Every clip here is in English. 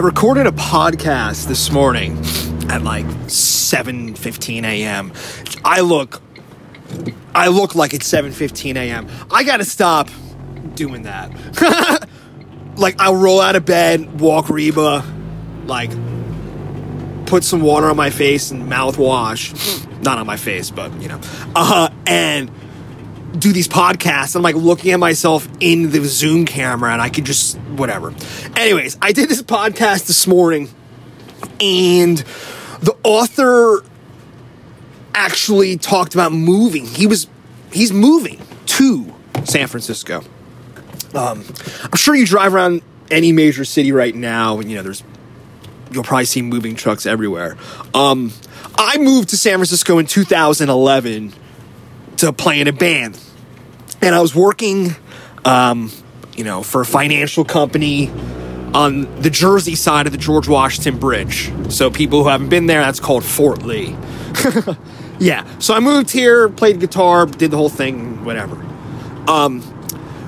I recorded a podcast this morning at like 7:15 a.m. I look I look like it's 7:15 a.m. I got to stop doing that. like I'll roll out of bed, walk Reba, like put some water on my face and mouthwash, not on my face, but you know, uh, and do these podcasts. I'm like looking at myself in the Zoom camera, and I could just whatever. Anyways, I did this podcast this morning, and the author actually talked about moving. He was he's moving to San Francisco. Um, I'm sure you drive around any major city right now, and you know there's you'll probably see moving trucks everywhere. Um, I moved to San Francisco in 2011 to play in a band, and I was working, um, you know, for a financial company on the Jersey side of the George Washington Bridge. So people who haven't been there, that's called Fort Lee. yeah. So I moved here, played guitar, did the whole thing, whatever. Um,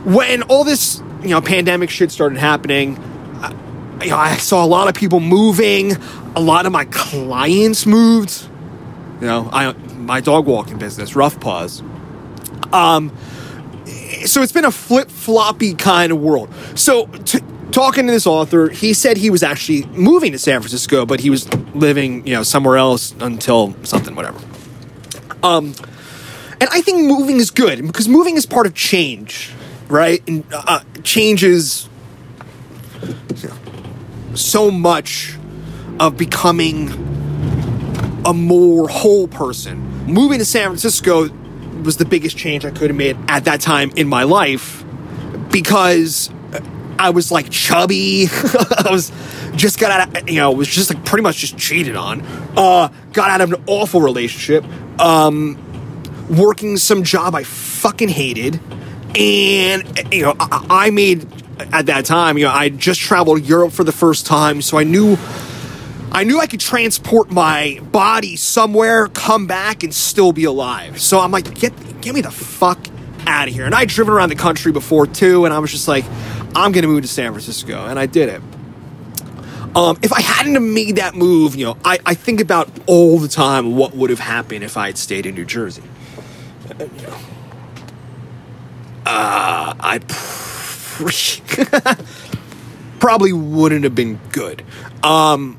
when all this, you know, pandemic shit started happening, I, you know, I saw a lot of people moving. A lot of my clients moved. You know, I my dog walking business, Rough Paws. Um, so it's been a flip floppy kind of world. So t- talking to this author, he said he was actually moving to San Francisco, but he was living, you know, somewhere else until something, whatever. Um, and I think moving is good because moving is part of change, right? And uh, change is you know, so much of becoming a more whole person. Moving to San Francisco was the biggest change I could have made at that time in my life because I was like chubby. I was just got out of, you know, was just like pretty much just cheated on. Uh, got out of an awful relationship. Um, working some job I fucking hated. And, you know, I, I made at that time, you know, I just traveled Europe for the first time. So I knew I knew I could transport my body somewhere, come back, and still be alive. So I'm like, get get me the fuck out of here. And I'd driven around the country before too, and I was just like, I'm gonna move to San Francisco, and I did it. Um, if I hadn't have made that move, you know, I, I think about all the time what would have happened if I had stayed in New Jersey. You know, uh, I probably wouldn't have been good. Um,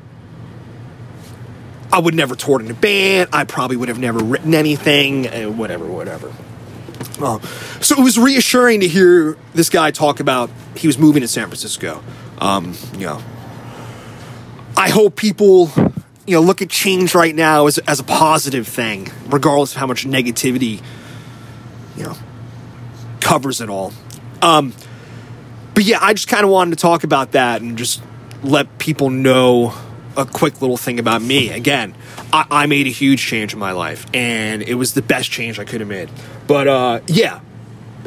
I would never toured in a band. I probably would have never written anything. Uh, whatever, whatever. Uh, so it was reassuring to hear this guy talk about he was moving to San Francisco. Um, you know, I hope people, you know, look at change right now as, as a positive thing, regardless of how much negativity, you know, covers it all. Um, but yeah, I just kind of wanted to talk about that and just let people know a quick little thing about me. Again, I, I made a huge change in my life, and it was the best change I could have made. But uh, yeah.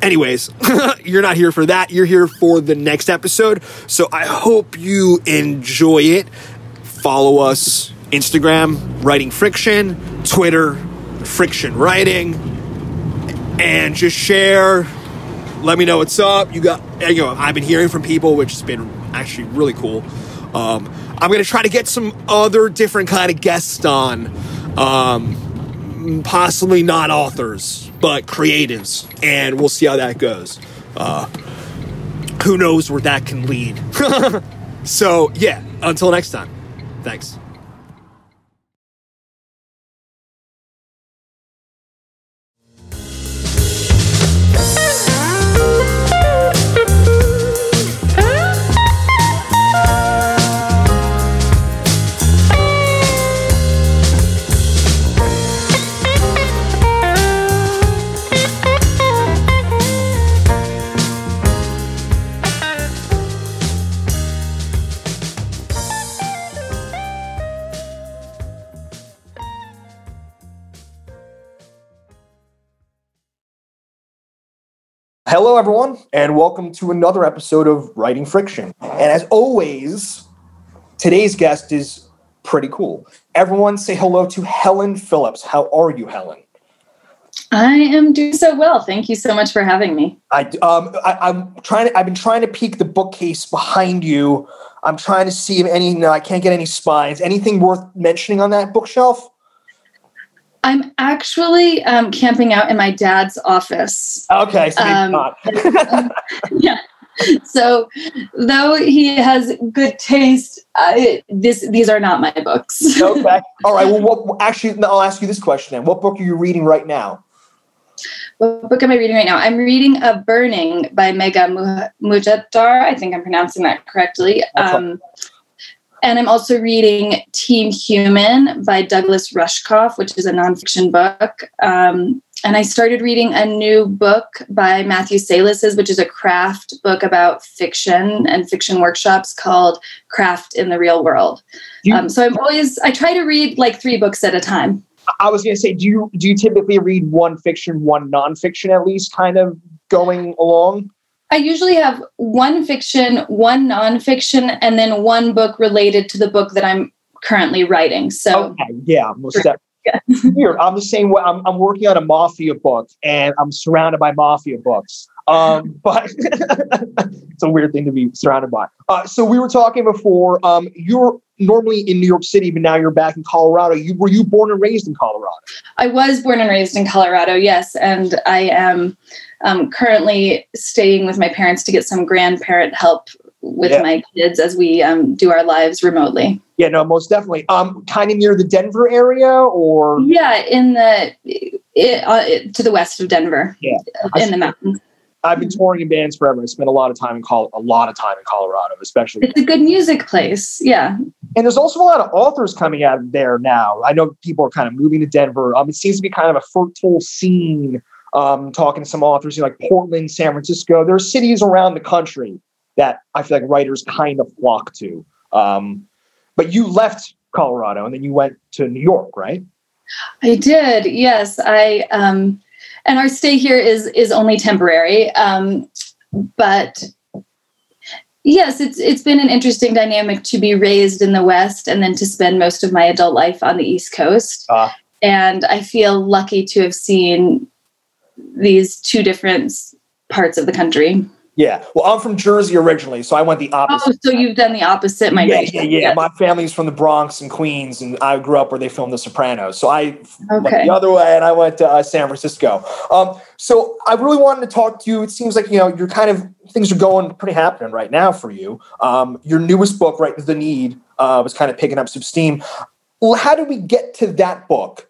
Anyways, you're not here for that. You're here for the next episode. So I hope you enjoy it. Follow us Instagram, Writing Friction, Twitter, Friction Writing, and just share. Let me know what's up. You got, you know, I've been hearing from people, which has been actually really cool. Um, I'm going to try to get some other different kind of guests on. Um, possibly not authors, but creatives. And we'll see how that goes. Uh, who knows where that can lead. so, yeah, until next time. Thanks. Hello, everyone, and welcome to another episode of Writing Friction. And as always, today's guest is pretty cool. Everyone say hello to Helen Phillips. How are you, Helen? I am doing so well. Thank you so much for having me. I, um, I, am trying to. I've been trying to peek the bookcase behind you. I'm trying to see if any. No, I can't get any spines. Anything worth mentioning on that bookshelf? I'm actually um, camping out in my dad's office. Okay, so um, yeah. So, though he has good taste, uh, this these are not my books. okay. All right. Well, what, actually, I'll ask you this question then. What book are you reading right now? What book am I reading right now? I'm reading A Burning by Megha Majumdar. I think I'm pronouncing that correctly. Um, and I'm also reading Team Human by Douglas Rushkoff, which is a nonfiction book. Um, and I started reading a new book by Matthew Salesses, which is a craft book about fiction and fiction workshops called Craft in the Real World. Um, so I'm always I try to read like three books at a time. I was going to say, do you do you typically read one fiction, one nonfiction, at least, kind of going along? I usually have one fiction, one nonfiction, and then one book related to the book that I'm currently writing. So, okay, yeah, most definitely. Weird. I'm the same way. I'm, I'm working on a mafia book, and I'm surrounded by mafia books. Um, but it's a weird thing to be surrounded by. Uh, so we were talking before. Um, you're normally in New York City, but now you're back in Colorado. You were you born and raised in Colorado? I was born and raised in Colorado, yes, and I am um, currently staying with my parents to get some grandparent help with yeah. my kids as we um, do our lives remotely. Yeah, no, most definitely. Um, kind of near the Denver area, or yeah, in the it, uh, to the west of Denver. Yeah, in the mountains. I've been touring in bands forever. I spent a lot of time in Col- a lot of time in Colorado, especially. It's a good music place. Yeah. And there's also a lot of authors coming out of there now. I know people are kind of moving to Denver. Um, it seems to be kind of a fertile scene. Um, talking to some authors you know, like Portland, San Francisco. There are cities around the country that I feel like writers kind of flock to. Um, but you left Colorado and then you went to New York, right? I did. Yes, I. Um, and our stay here is is only temporary. Um, but yes, it's it's been an interesting dynamic to be raised in the West and then to spend most of my adult life on the East Coast. Uh, and I feel lucky to have seen these two different parts of the country. Yeah. Well, I'm from Jersey originally, so I went the opposite. Oh, so you've done the opposite My Yeah, yeah, yeah. Yes. My family's from the Bronx and Queens, and I grew up where they filmed The Sopranos. So I okay. went the other way, and I went to uh, San Francisco. Um, so I really wanted to talk to you. It seems like you know you're kind of things are going pretty happening right now for you. Um, your newest book, right, The Need, uh, was kind of picking up some steam. Well, how did we get to that book?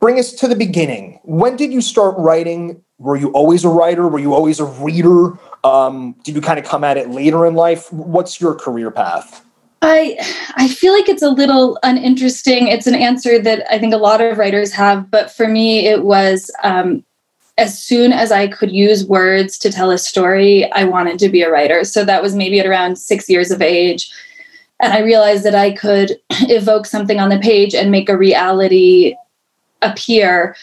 Bring us to the beginning. When did you start writing? Were you always a writer? Were you always a reader? Um, did you kind of come at it later in life? What's your career path? I I feel like it's a little uninteresting. It's an answer that I think a lot of writers have, but for me, it was um, as soon as I could use words to tell a story, I wanted to be a writer. So that was maybe at around six years of age. And I realized that I could evoke something on the page and make a reality appear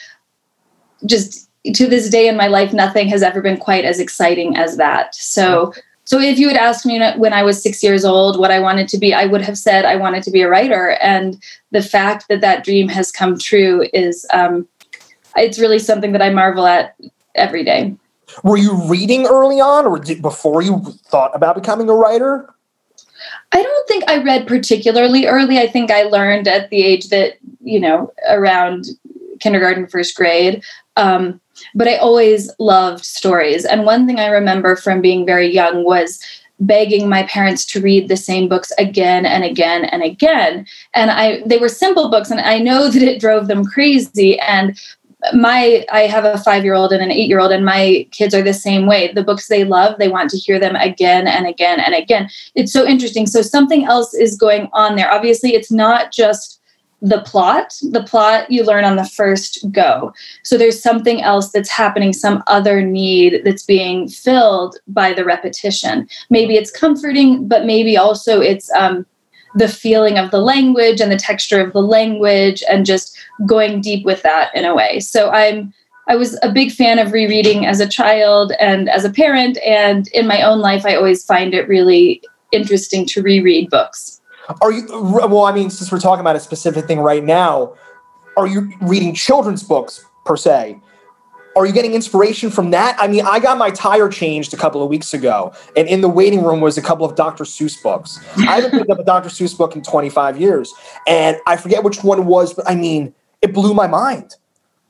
just to this day in my life, nothing has ever been quite as exciting as that. So, so if you had asked me when I was six years old what I wanted to be, I would have said I wanted to be a writer. And the fact that that dream has come true is, um, it's really something that I marvel at every day. Were you reading early on, or did, before you thought about becoming a writer? I don't think I read particularly early. I think I learned at the age that you know around kindergarten, first grade. Um, but I always loved stories. And one thing I remember from being very young was begging my parents to read the same books again and again and again. And i they were simple books and i know that it drove them crazy. And my i have a 5 year old and an 8 year old and my kids are the same way. The books they love they want to hear them again and again and again. It's so interesting. So something else is going on there. Obviously it's not just the plot. The plot you learn on the first go. So there's something else that's happening, some other need that's being filled by the repetition. Maybe it's comforting, but maybe also it's um, the feeling of the language and the texture of the language and just going deep with that in a way. So I'm I was a big fan of rereading as a child and as a parent and in my own life I always find it really interesting to reread books. Are you, well, I mean, since we're talking about a specific thing right now, are you reading children's books per se? are you getting inspiration from that? I mean, I got my tire changed a couple of weeks ago, and in the waiting room was a couple of Dr. Seuss books. I haven't picked up a Dr. Seuss book in 25 years, and I forget which one it was, but I mean, it blew my mind.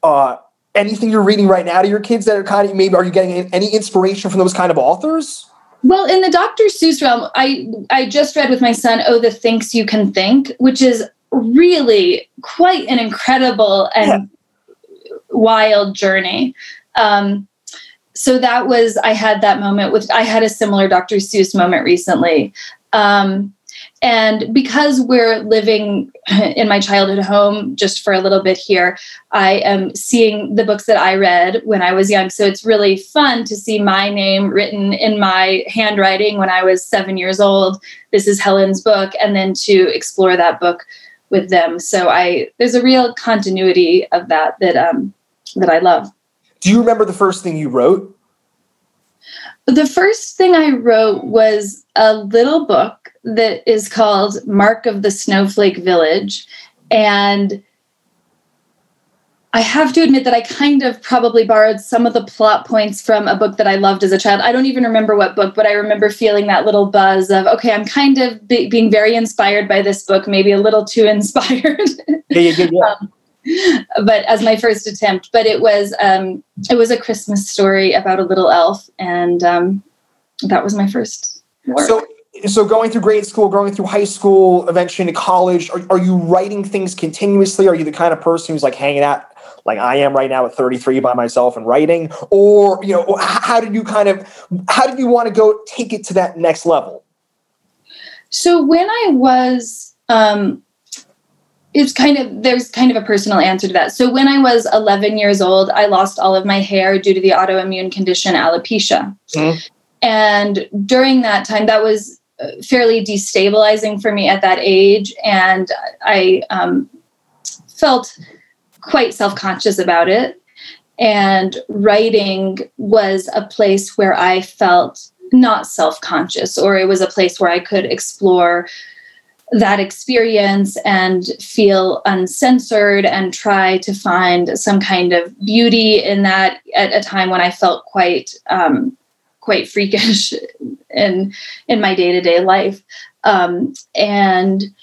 Uh, anything you're reading right now to your kids that are kind of maybe are you getting any inspiration from those kind of authors? Well, in the Dr. Seuss realm, I I just read with my son, "Oh, the Thinks You Can Think," which is really quite an incredible and yeah. wild journey. Um, so that was I had that moment with I had a similar Dr. Seuss moment recently. Um, and because we're living in my childhood home just for a little bit here, I am seeing the books that I read when I was young. So it's really fun to see my name written in my handwriting when I was seven years old. This is Helen's book, and then to explore that book with them. So I there's a real continuity of that that um, that I love. Do you remember the first thing you wrote? The first thing I wrote was a little book that is called Mark of the Snowflake Village. And I have to admit that I kind of probably borrowed some of the plot points from a book that I loved as a child. I don't even remember what book, but I remember feeling that little buzz of, okay, I'm kind of be- being very inspired by this book, maybe a little too inspired. Yeah, yeah, yeah. um, but as my first attempt. But it was um, it was a Christmas story about a little elf, and um, that was my first. Work. So, so going through grade school, going through high school, eventually into college, are, are you writing things continuously? Are you the kind of person who's like hanging out like I am right now at 33 by myself and writing, or you know, how did you kind of how did you want to go take it to that next level? So when I was um, it's kind of there's kind of a personal answer to that. So when I was 11 years old, I lost all of my hair due to the autoimmune condition alopecia. Mm-hmm. And during that time, that was fairly destabilizing for me at that age, and I um, felt quite self conscious about it. And writing was a place where I felt not self conscious, or it was a place where I could explore that experience and feel uncensored and try to find some kind of beauty in that at a time when I felt quite um, quite freakish in in my day to day life. Um, and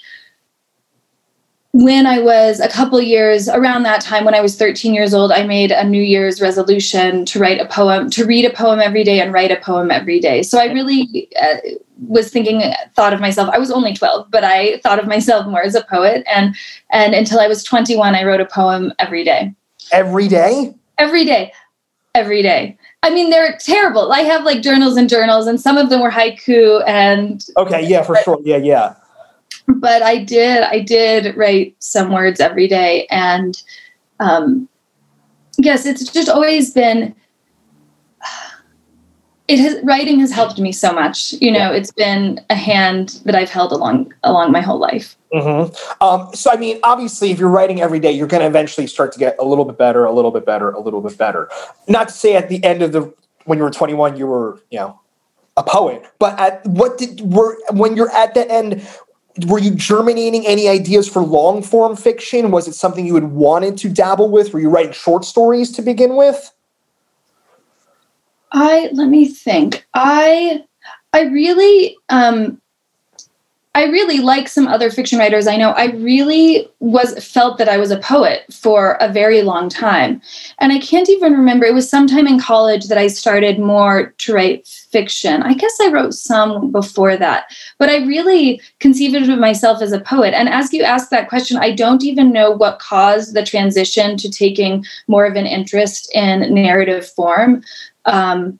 when I was a couple years around that time, when I was 13 years old, I made a New Year's resolution to write a poem, to read a poem every day and write a poem every day. So I really uh, was thinking, thought of myself. I was only 12, but I thought of myself more as a poet. And and until I was 21, I wrote a poem every day. Every day. Every day. Every day. I mean, they're terrible. I have like journals and journals, and some of them were haiku. And okay, yeah, for sure, yeah, yeah but I did I did write some words every day and um yes it's just always been it has writing has helped me so much you know it's been a hand that I've held along along my whole life mm-hmm. um, so I mean obviously if you're writing every day you're going to eventually start to get a little bit better a little bit better a little bit better not to say at the end of the when you were 21 you were you know a poet but at what did were when you're at the end were you germinating any ideas for long form fiction? Was it something you had wanted to dabble with? Were you writing short stories to begin with? I let me think. I I really um I really like some other fiction writers I know. I really was felt that I was a poet for a very long time. And I can't even remember. It was sometime in college that I started more to write fiction. I guess I wrote some before that. But I really conceived of myself as a poet. And as you ask that question, I don't even know what caused the transition to taking more of an interest in narrative form. Um,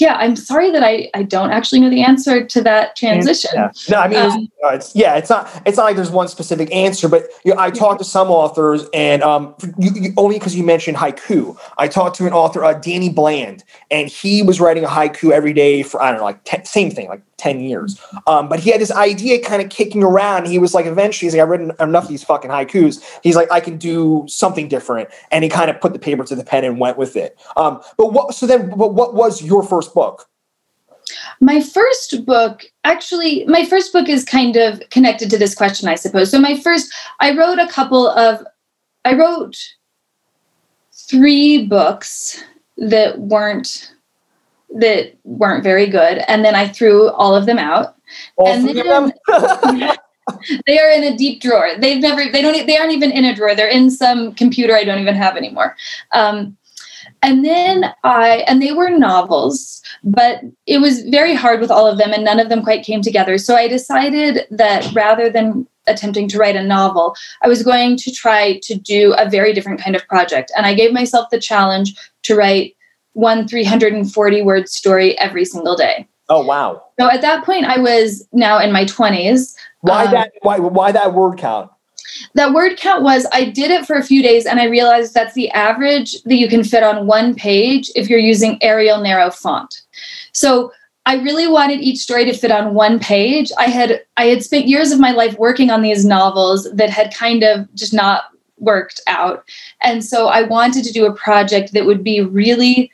yeah, I'm sorry that I, I don't actually know the answer to that transition. Yeah. No, I mean, um, it's, uh, it's, yeah, it's not it's not like there's one specific answer, but you know, I talked to some authors, and um, you, you, only because you mentioned haiku, I talked to an author, uh, Danny Bland, and he was writing a haiku every day for I don't know, like ten, same thing, like 10 years. Um, but he had this idea kind of kicking around. He was like, eventually, he's like, I've written enough of these fucking haikus. He's like, I can do something different. And he kind of put the paper to the pen and went with it. Um, but what, so then, but what was your first book? My first book, actually, my first book is kind of connected to this question, I suppose. So, my first, I wrote a couple of, I wrote three books that weren't that weren't very good and then i threw all of them out. All and three of then- them? they are in a deep drawer. They've never they don't they aren't even in a drawer. They're in some computer i don't even have anymore. Um, and then i and they were novels but it was very hard with all of them and none of them quite came together. So i decided that rather than attempting to write a novel i was going to try to do a very different kind of project. And i gave myself the challenge to write one 340 word story every single day oh wow. so at that point i was now in my 20s Why Um, that why why that word count? that word count was I did it for a few days and I realized that's the average that you can fit on one page if you're using Arial narrow font. So I really wanted each story to fit on one page. I had I had spent years of my life working on these novels that had kind of just not worked out. And so I wanted to do a project that would be really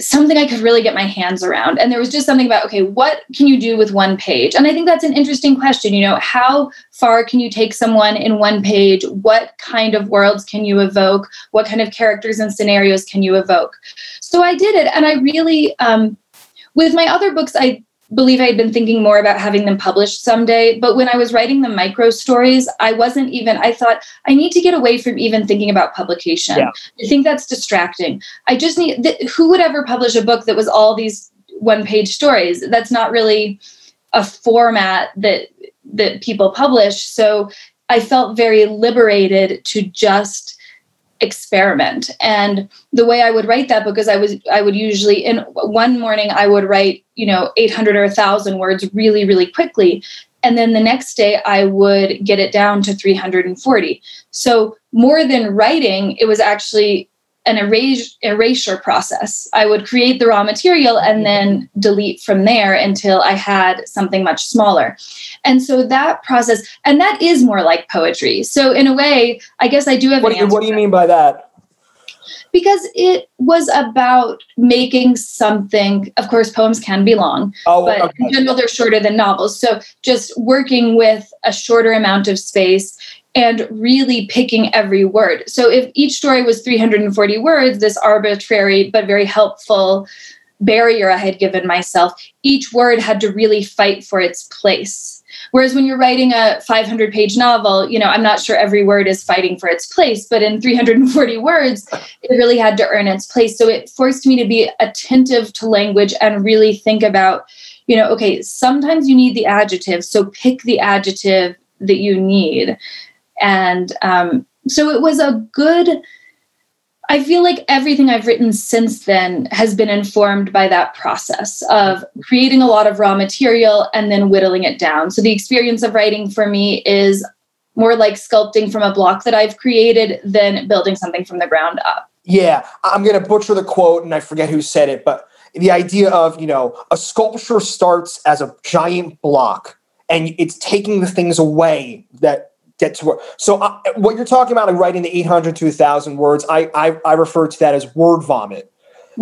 something I could really get my hands around. And there was just something about, okay, what can you do with one page? And I think that's an interesting question. You know, how far can you take someone in one page? What kind of worlds can you evoke? What kind of characters and scenarios can you evoke? So I did it. And I really, um, with my other books, I believe I had been thinking more about having them published someday. But when I was writing the micro stories, I wasn't even, I thought, I need to get away from even thinking about publication. Yeah. I think that's distracting. I just need, th- who would ever publish a book that was all these one page stories? That's not really a format that that people publish. So I felt very liberated to just experiment. And the way I would write that is I was I would usually in one morning I would write, you know, 800 or 1000 words really really quickly and then the next day I would get it down to 340. So more than writing, it was actually an erase, erasure process. I would create the raw material and then delete from there until I had something much smaller. And so that process, and that is more like poetry. So in a way, I guess I do have What an do what do you mean by that? because it was about making something. Of course, poems can be long, Oh, but in general they're shorter than novels so just working with a shorter amount of space and really picking every word. So if each story was 340 words this arbitrary but very helpful barrier i had given myself each word had to really fight for its place. Whereas when you're writing a 500 page novel you know i'm not sure every word is fighting for its place but in 340 words it really had to earn its place. So it forced me to be attentive to language and really think about you know, okay, sometimes you need the adjective, so pick the adjective that you need. And um, so it was a good, I feel like everything I've written since then has been informed by that process of creating a lot of raw material and then whittling it down. So the experience of writing for me is more like sculpting from a block that I've created than building something from the ground up. Yeah, I'm going to butcher the quote and I forget who said it, but the idea of, you know, a sculpture starts as a giant block and it's taking the things away that get to work. So uh, what you're talking about, like writing the 800 to 1,000 words, I, I, I refer to that as word vomit.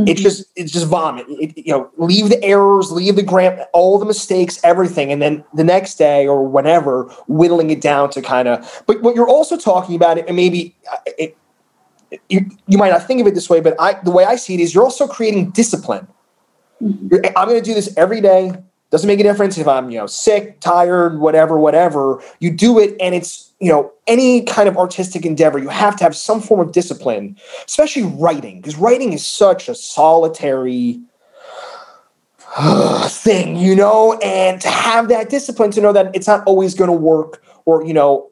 It's just it's just vomit. It, you know, leave the errors, leave the gram, all the mistakes, everything, and then the next day or whenever, whittling it down to kind of. But what you're also talking about, and maybe uh, it, you you might not think of it this way, but I the way I see it is you're also creating discipline. You're- I'm going to do this every day. Doesn't make a difference if I'm you know sick, tired, whatever, whatever. You do it, and it's you know any kind of artistic endeavor. You have to have some form of discipline, especially writing, because writing is such a solitary thing, you know. And to have that discipline, to know that it's not always going to work, or you know,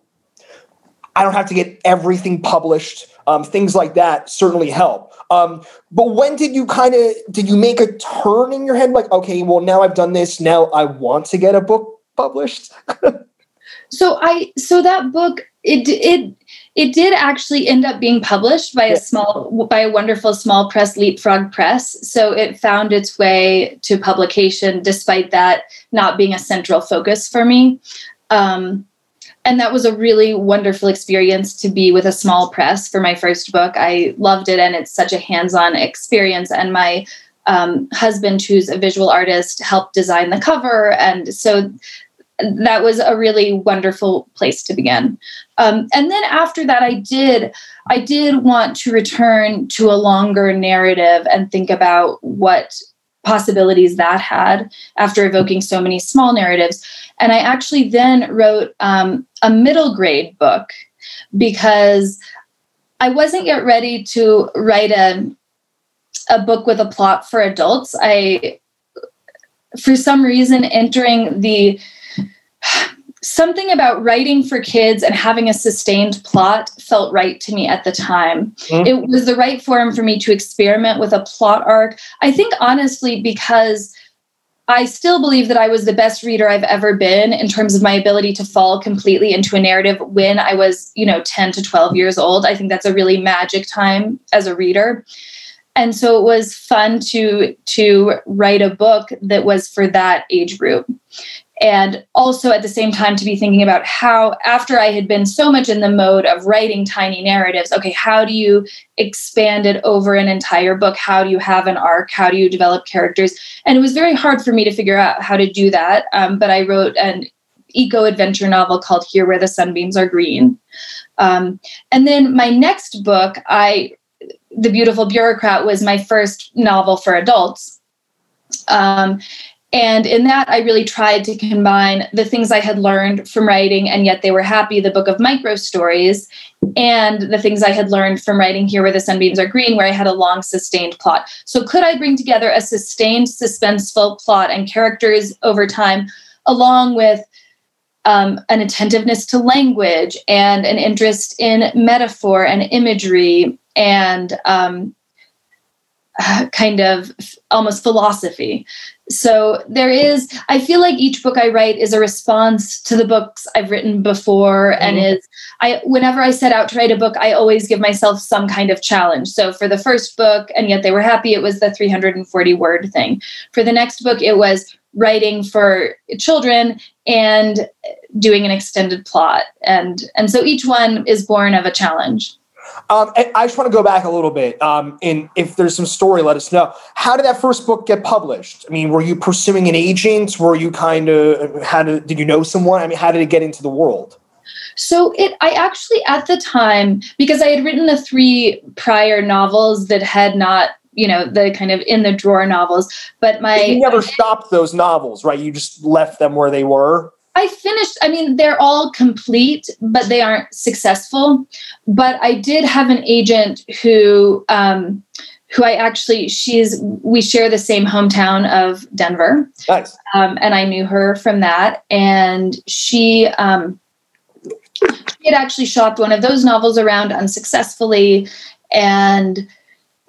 I don't have to get everything published. Um, things like that certainly help. Um, but when did you kind of did you make a turn in your head? Like, okay, well now I've done this. Now I want to get a book published. So I so that book it it it did actually end up being published by a small by a wonderful small press Leapfrog Press. So it found its way to publication despite that not being a central focus for me. Um, and that was a really wonderful experience to be with a small press for my first book. I loved it, and it's such a hands-on experience. And my um, husband, who's a visual artist, helped design the cover, and so that was a really wonderful place to begin. Um, and then after that, I did I did want to return to a longer narrative and think about what possibilities that had after evoking so many small narratives. And I actually then wrote um, a middle grade book because I wasn't yet ready to write a a book with a plot for adults. I, for some reason, entering the something about writing for kids and having a sustained plot felt right to me at the time. Mm-hmm. It was the right forum for me to experiment with a plot arc. I think, honestly, because I still believe that I was the best reader I've ever been in terms of my ability to fall completely into a narrative when I was, you know, 10 to 12 years old. I think that's a really magic time as a reader. And so it was fun to to write a book that was for that age group and also at the same time to be thinking about how after i had been so much in the mode of writing tiny narratives okay how do you expand it over an entire book? How do you have an arc? How do you develop characters? And it was very hard for me to figure out how to do that um, but i wrote an eco adventure novel called here where the sunbeams are green. Um, and then my next book i the beautiful bureaucrat was my first novel for adults. Um, and in that, I really tried to combine the things I had learned from writing, and yet they were happy, the book of micro stories, and the things I had learned from writing Here Where the Sunbeams Are Green, where I had a long, sustained plot. So, could I bring together a sustained, suspenseful plot and characters over time, along with um, an attentiveness to language and an interest in metaphor and imagery and um, kind of almost philosophy. So there is i feel like each book i write is a response to the books i've written before mm-hmm. and is i whenever i set out to write a book i always give myself some kind of challenge. So for the first book and yet they were happy it was the 340 word thing. For the next book it was writing for children and doing an extended plot. And and so each one is born of a challenge um, I just want to go back a little bit. Um, and if there's some story, let us know. How did that first book get published? I mean, were you pursuing an agent? Were you kind of how did did you know someone? I mean, how did it get into the world? So it I actually at the time because I had written the three prior novels that had not you know the kind of in the drawer novels but my you never stopped those novels right you just left them where they were I finished, I mean, they're all complete, but they aren't successful. But I did have an agent who, um, who I actually, she's, we share the same hometown of Denver. Nice. Um, and I knew her from that. And she, um, she had actually shopped one of those novels around unsuccessfully. And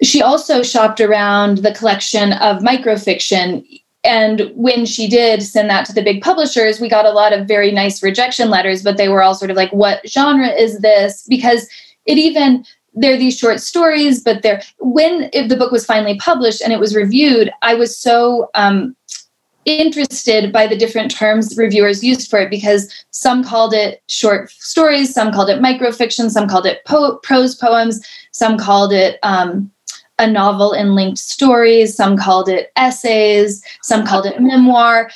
she also shopped around the collection of microfiction and when she did send that to the big publishers, we got a lot of very nice rejection letters, but they were all sort of like, what genre is this? Because it even, they're these short stories, but they're, when if the book was finally published and it was reviewed, I was so um, interested by the different terms reviewers used for it because some called it short stories, some called it microfiction, some called it po- prose poems, some called it, um, a novel in linked stories. Some called it essays. Some called it memoir.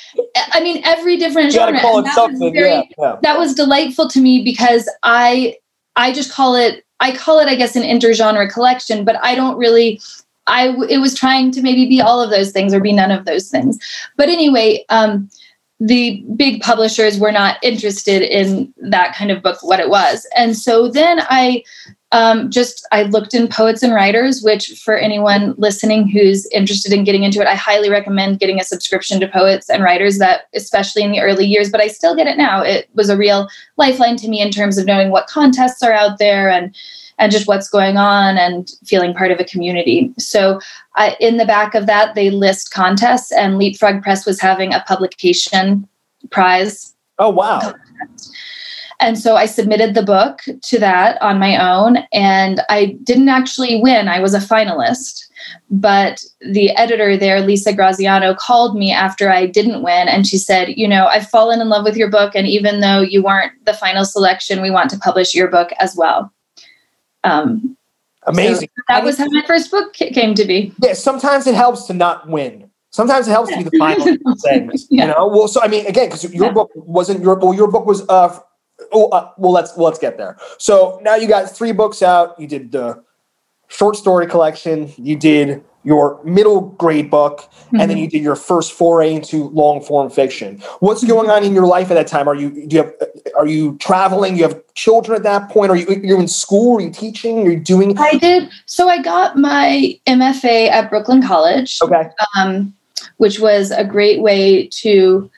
I mean, every different you genre. Call it that, was very, yeah, yeah. that was delightful to me because I I just call it I call it I guess an intergenre collection, but I don't really. I it was trying to maybe be all of those things or be none of those things. But anyway, um, the big publishers were not interested in that kind of book what it was and so then i um, just I looked in Poets and Writers, which for anyone listening who's interested in getting into it, I highly recommend getting a subscription to Poets and Writers. That especially in the early years, but I still get it now. It was a real lifeline to me in terms of knowing what contests are out there and and just what's going on and feeling part of a community. So I, in the back of that, they list contests, and Leapfrog Press was having a publication prize. Oh wow! And so I submitted the book to that on my own, and I didn't actually win. I was a finalist. But the editor there, Lisa Graziano, called me after I didn't win, and she said, You know, I've fallen in love with your book, and even though you weren't the final selection, we want to publish your book as well. Um, Amazing. So that was how my first book came to be. Yeah, sometimes it helps to not win Sometimes it helps to be the final Yeah. you know. Well, so I mean, again, because your Yeah. book wasn't your well, your book was uh, oh, uh well, let's let's get there. So now you got three books out. You did the short story collection. You did your middle grade book, and Mm-hmm. then you did your first foray into long form fiction. What's going on in your life at that time? Are you do you have are you traveling? You have children at that point? Are you you're in school? Are you teaching? Are you doing? I did. So I got my MFA at Brooklyn College, Okay. um, which was a great way to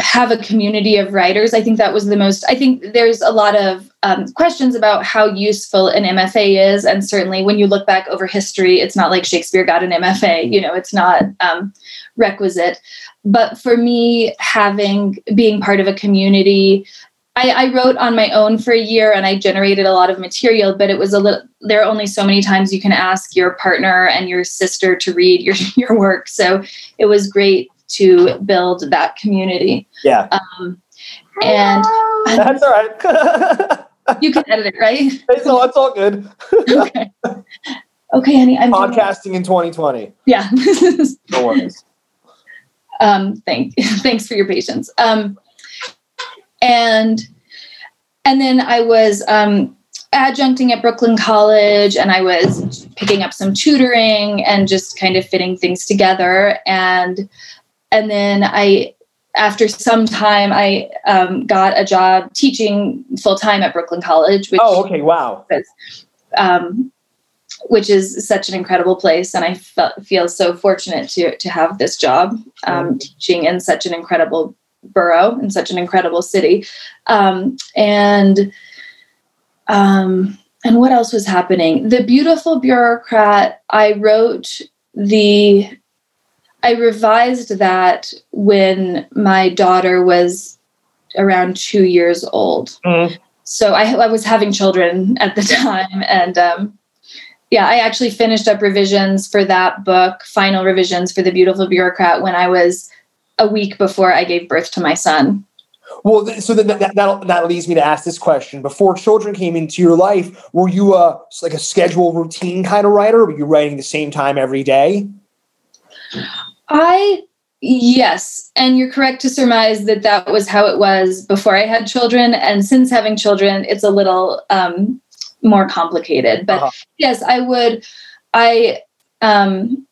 have a community of writers. I think that was the most, I think there's a lot of um, questions about how useful an MFA is. And certainly when you look back over history, it's not like Shakespeare got an MFA, you know, it's not um, requisite. But for me, having, being part of a community, I, I wrote on my own for a year and I generated a lot of material, but it was a little, there are only so many times you can ask your partner and your sister to read your, your work. So it was great to build that community. Yeah. Um, and That's all right. you can edit it, right? it's, all, it's all good. okay. Okay, honey. I'm Podcasting in 2020. Yeah. No worries. um, thank thanks for your patience. Um, and and then I was um, adjuncting at Brooklyn College, and I was picking up some tutoring and just kind of fitting things together. And and then I, after some time, I um, got a job teaching full time at Brooklyn College, which Oh, okay. Wow. um, which is such an incredible place, and I felt, feel so fortunate to to have this job um, teaching in such an incredible borough in such an incredible city, um, and um, and what else was happening? The beautiful bureaucrat. I wrote the. I revised that when my daughter was around two years old Mhm. so I, I was having children at the time and um, yeah i actually finished up revisions for that book final revisions for the beautiful bureaucrat when i was a week before i gave birth to my son Well, so that, that, that that leads me to ask this question. Before children came into your life, were you a like a schedule routine kind of writer? Were you writing the same time every day? I yes and you're correct to surmise that that was how it was before i had children and since having children it's a little um, more complicated but Uh-huh. yes i would i um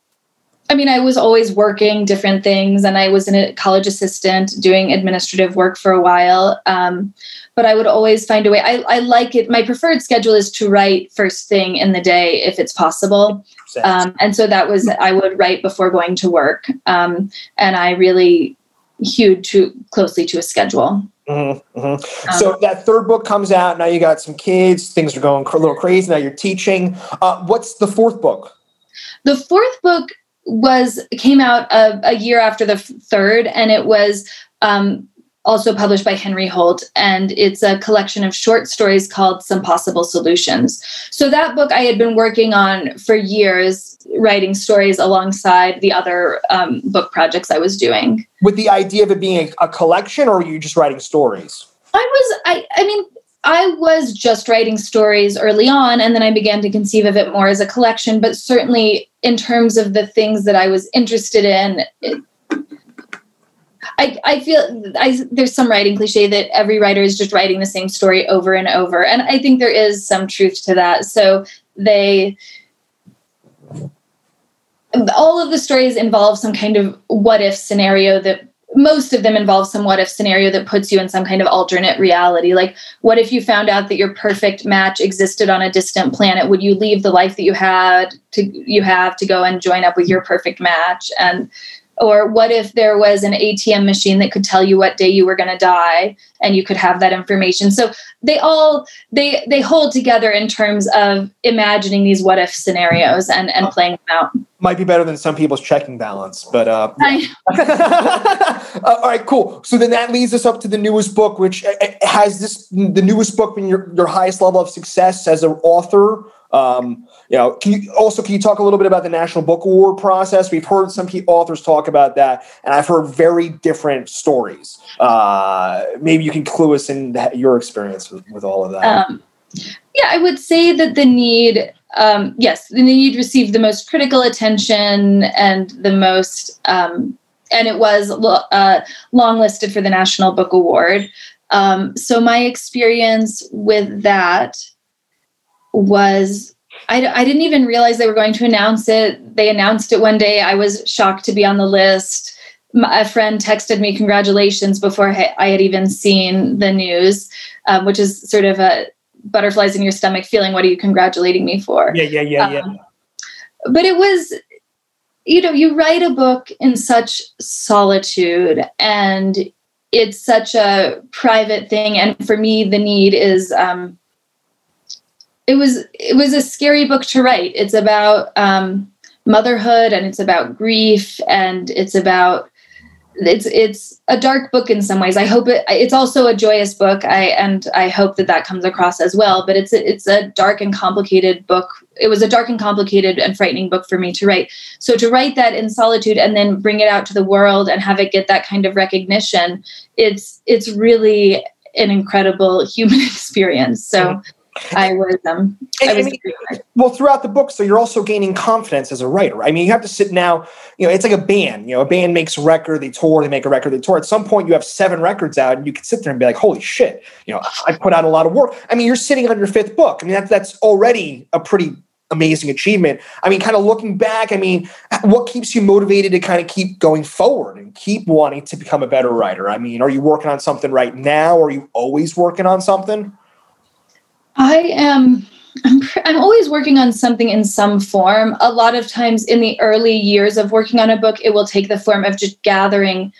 i mean i was always working different things and i was a college assistant doing administrative work for a while um, but i would always find a way I, I like it my preferred schedule is to write first thing in the day if it's possible um, and so that was i would write before going to work um, and i really hewed too closely to a schedule Mhm, mhm. Um, so that third book comes out. Now you got some kids. Things are going a little crazy. Now you're teaching. Uh, what's the fourth book? The fourth book was came out a, a year after the third, and it was um, also published by Henry Holt, and it's a collection of short stories called Some Possible Solutions. So that book I had been working on for years, writing stories alongside the other um, book projects I was doing. With the idea of it being a, a collection, or are you just writing stories? I was, I, I mean, I was just writing stories early on, and then I began to conceive of it more as a collection. But certainly, in terms of the things that I was interested in, it, I, I feel I, there's some writing cliche that every writer is just writing the same story over and over, and I think there is some truth to that. So they. All of the stories involve some kind of what if scenario that most of them involve some what if scenario that puts you in some kind of alternate reality. Like, what if you found out that your perfect match existed on a distant planet? Would you leave the life that you had to you have to go and join up with your perfect match? And or what if there was an ATM machine that could tell you what day you were going to die and you could have that information? So they all they they hold together in terms of imagining these what if scenarios and and playing them out. Might be better than some people's checking balance, but uh, I- Uh, all right, cool. So then that leads us up to the newest book, which uh, uh, has this the newest book been your, your highest level of success as an author. Um, you know, can you also can you talk a little bit about the National Book Award process? We've heard some authors talk about that, and I've heard very different stories. Uh, maybe you can clue us in your experience with, with all of that. Um, Yeah, I would say that the need, um, yes, the need received the most critical attention and the most, um, and it was uh, long listed for the National Book Award. Um, so my experience with that was I, I didn't even realize they were going to announce it. They announced it one day. I was shocked to be on the list. My, a friend texted me congratulations before I had even seen the news, um, which is sort of a butterflies in your stomach feeling. What are you congratulating me for? Yeah, yeah, yeah, yeah. Um, but it was, you know, you write a book in such solitude and it's such a private thing. And for me, the need is, um, it was it was a scary book to write. It's about um, motherhood and it's about grief and it's about it's it's a dark book in some ways. I hope it. It's also a joyous book. I and I hope that that comes across as well. But it's a, it's a dark and complicated book. It was a dark and complicated and frightening book for me to write. So to write that in solitude and then bring it out to the world and have it get that kind of recognition, it's it's really an incredible human experience. So I was um I was I mean, well throughout the book, so you're also gaining confidence as a writer. I mean, you have to sit now, you know, it's like a band. You know, a band makes a record, they tour, they make a record, they tour. At some point you have seven records out and you can sit there and be like, holy shit, you know, I put out a lot of work. I mean, you're sitting on your fifth book. I mean, that, that's already a pretty amazing achievement. I mean, kind of looking back, I mean, what keeps you motivated to kind of keep going forward and keep wanting to become a better writer? I mean, are you working on something right now? Are you always working on something? I am. I'm, I'm always working on something in some form. A lot of times in the early years of working on a book, it will take the form of just gathering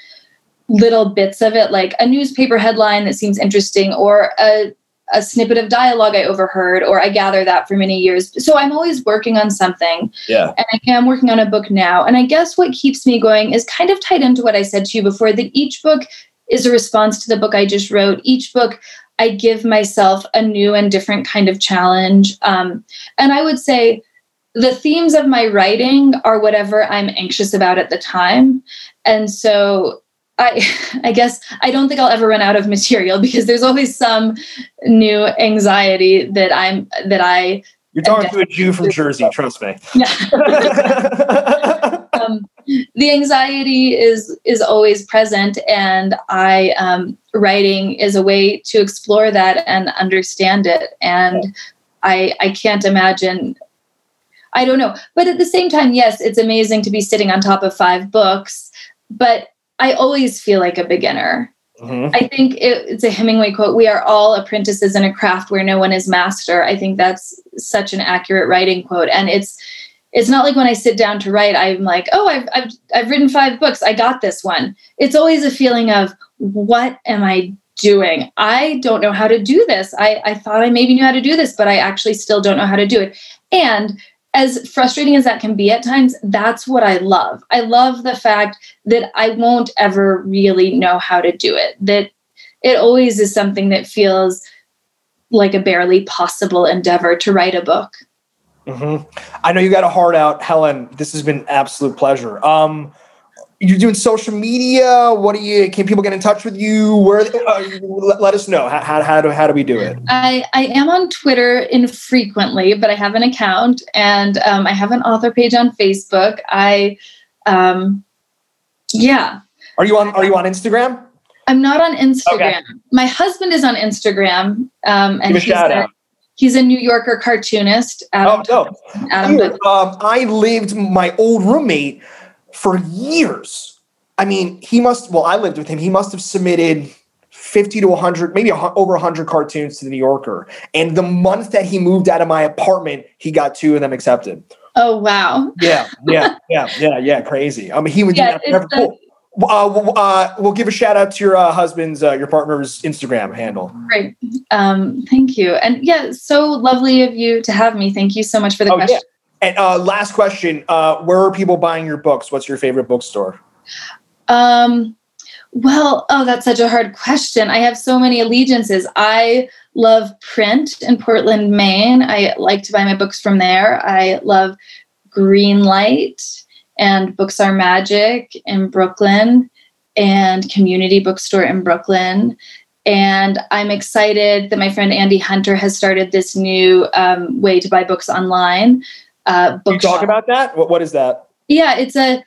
little bits of it, like a newspaper headline that seems interesting or a, a snippet of dialogue I overheard, or I gather that for many years. So I'm always working on something. Yeah. And I am working on a book now. And I guess what keeps me going is kind of tied into what I said to you before that each book is a response to the book I just wrote. Each book I give myself a new and different kind of challenge. Um, and I would say the themes of my writing are whatever I'm anxious about at the time. And so I, I guess I don't think I'll ever run out of material because there's always some new anxiety that I'm that I. You're talking to a Jew from Jersey, trust me. Yeah. Um, the anxiety is is always present, and I um, writing is a way to explore that and understand it. And I I can't imagine. I don't know, but at the same time, yes, it's amazing to be sitting on top of five books. But I always feel like a beginner. Mm-hmm. I think it, it's a Hemingway quote We are all apprentices in a craft where no one is master. I think that's such an accurate writing quote. And it's it's not like when I sit down to write, I'm like, oh, I've, I've, I've written five books. I got this one. It's always a feeling of, what am I doing? I don't know how to do this. I, I thought I maybe knew how to do this, but I actually still don't know how to do it. And as frustrating as that can be at times, that's what I love. I love the fact that I won't ever really know how to do it, that it always is something that feels like a barely possible endeavor to write a book. Mm-hmm. I know you got a heart out, Helen. This has been absolute pleasure. Um, you're doing social media. What do you? Can people get in touch with you? Where? Uh, let, let, us know. How, how, how do how do we do it? I I am on Twitter infrequently, but I have an account and um, I have an author page on Facebook. I, um, yeah. Are you on Are you on Instagram? I'm not on Instagram. Okay. My husband is on Instagram. Um, and Give a shout out. He's a New Yorker cartoonist. Adam oh, no. Adam um, I lived my old roommate for years. I mean, he must, well, I lived with him. He must have submitted 50 to 100, maybe over 100 cartoons to the New Yorker. And the month that he moved out of my apartment, he got two of them accepted. Oh, wow. Yeah, yeah, yeah, yeah, yeah. Crazy. I mean, he would yeah, do that. Cool. Uh, uh, we'll give a shout out to your uh, husband's, uh, your partner's Instagram handle. Great. Um, thank you. And yeah, so lovely of you to have me. Thank you so much for the oh, question. Yeah. And uh, last question uh, Where are people buying your books? What's your favorite bookstore? Um, well, oh, that's such a hard question. I have so many allegiances. I love print in Portland, Maine. I like to buy my books from there. I love Greenlight and Books Are Magic in Brooklyn and Community Bookstore in Brooklyn. and I'm excited that my friend Andy Hunter has started this new um, way to buy books online. Uh, book talk about that. What, what is that? Yeah, it's a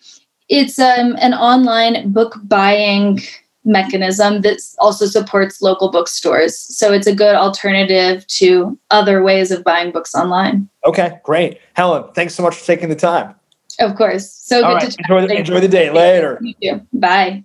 it's um, an online book buying mechanism that also supports local bookstores. So it's a good alternative to other ways of buying books online. Okay, great. Helen, thanks so much for taking the time. Of course. So All good right. to enjoy the, enjoy the day. Later. Bye.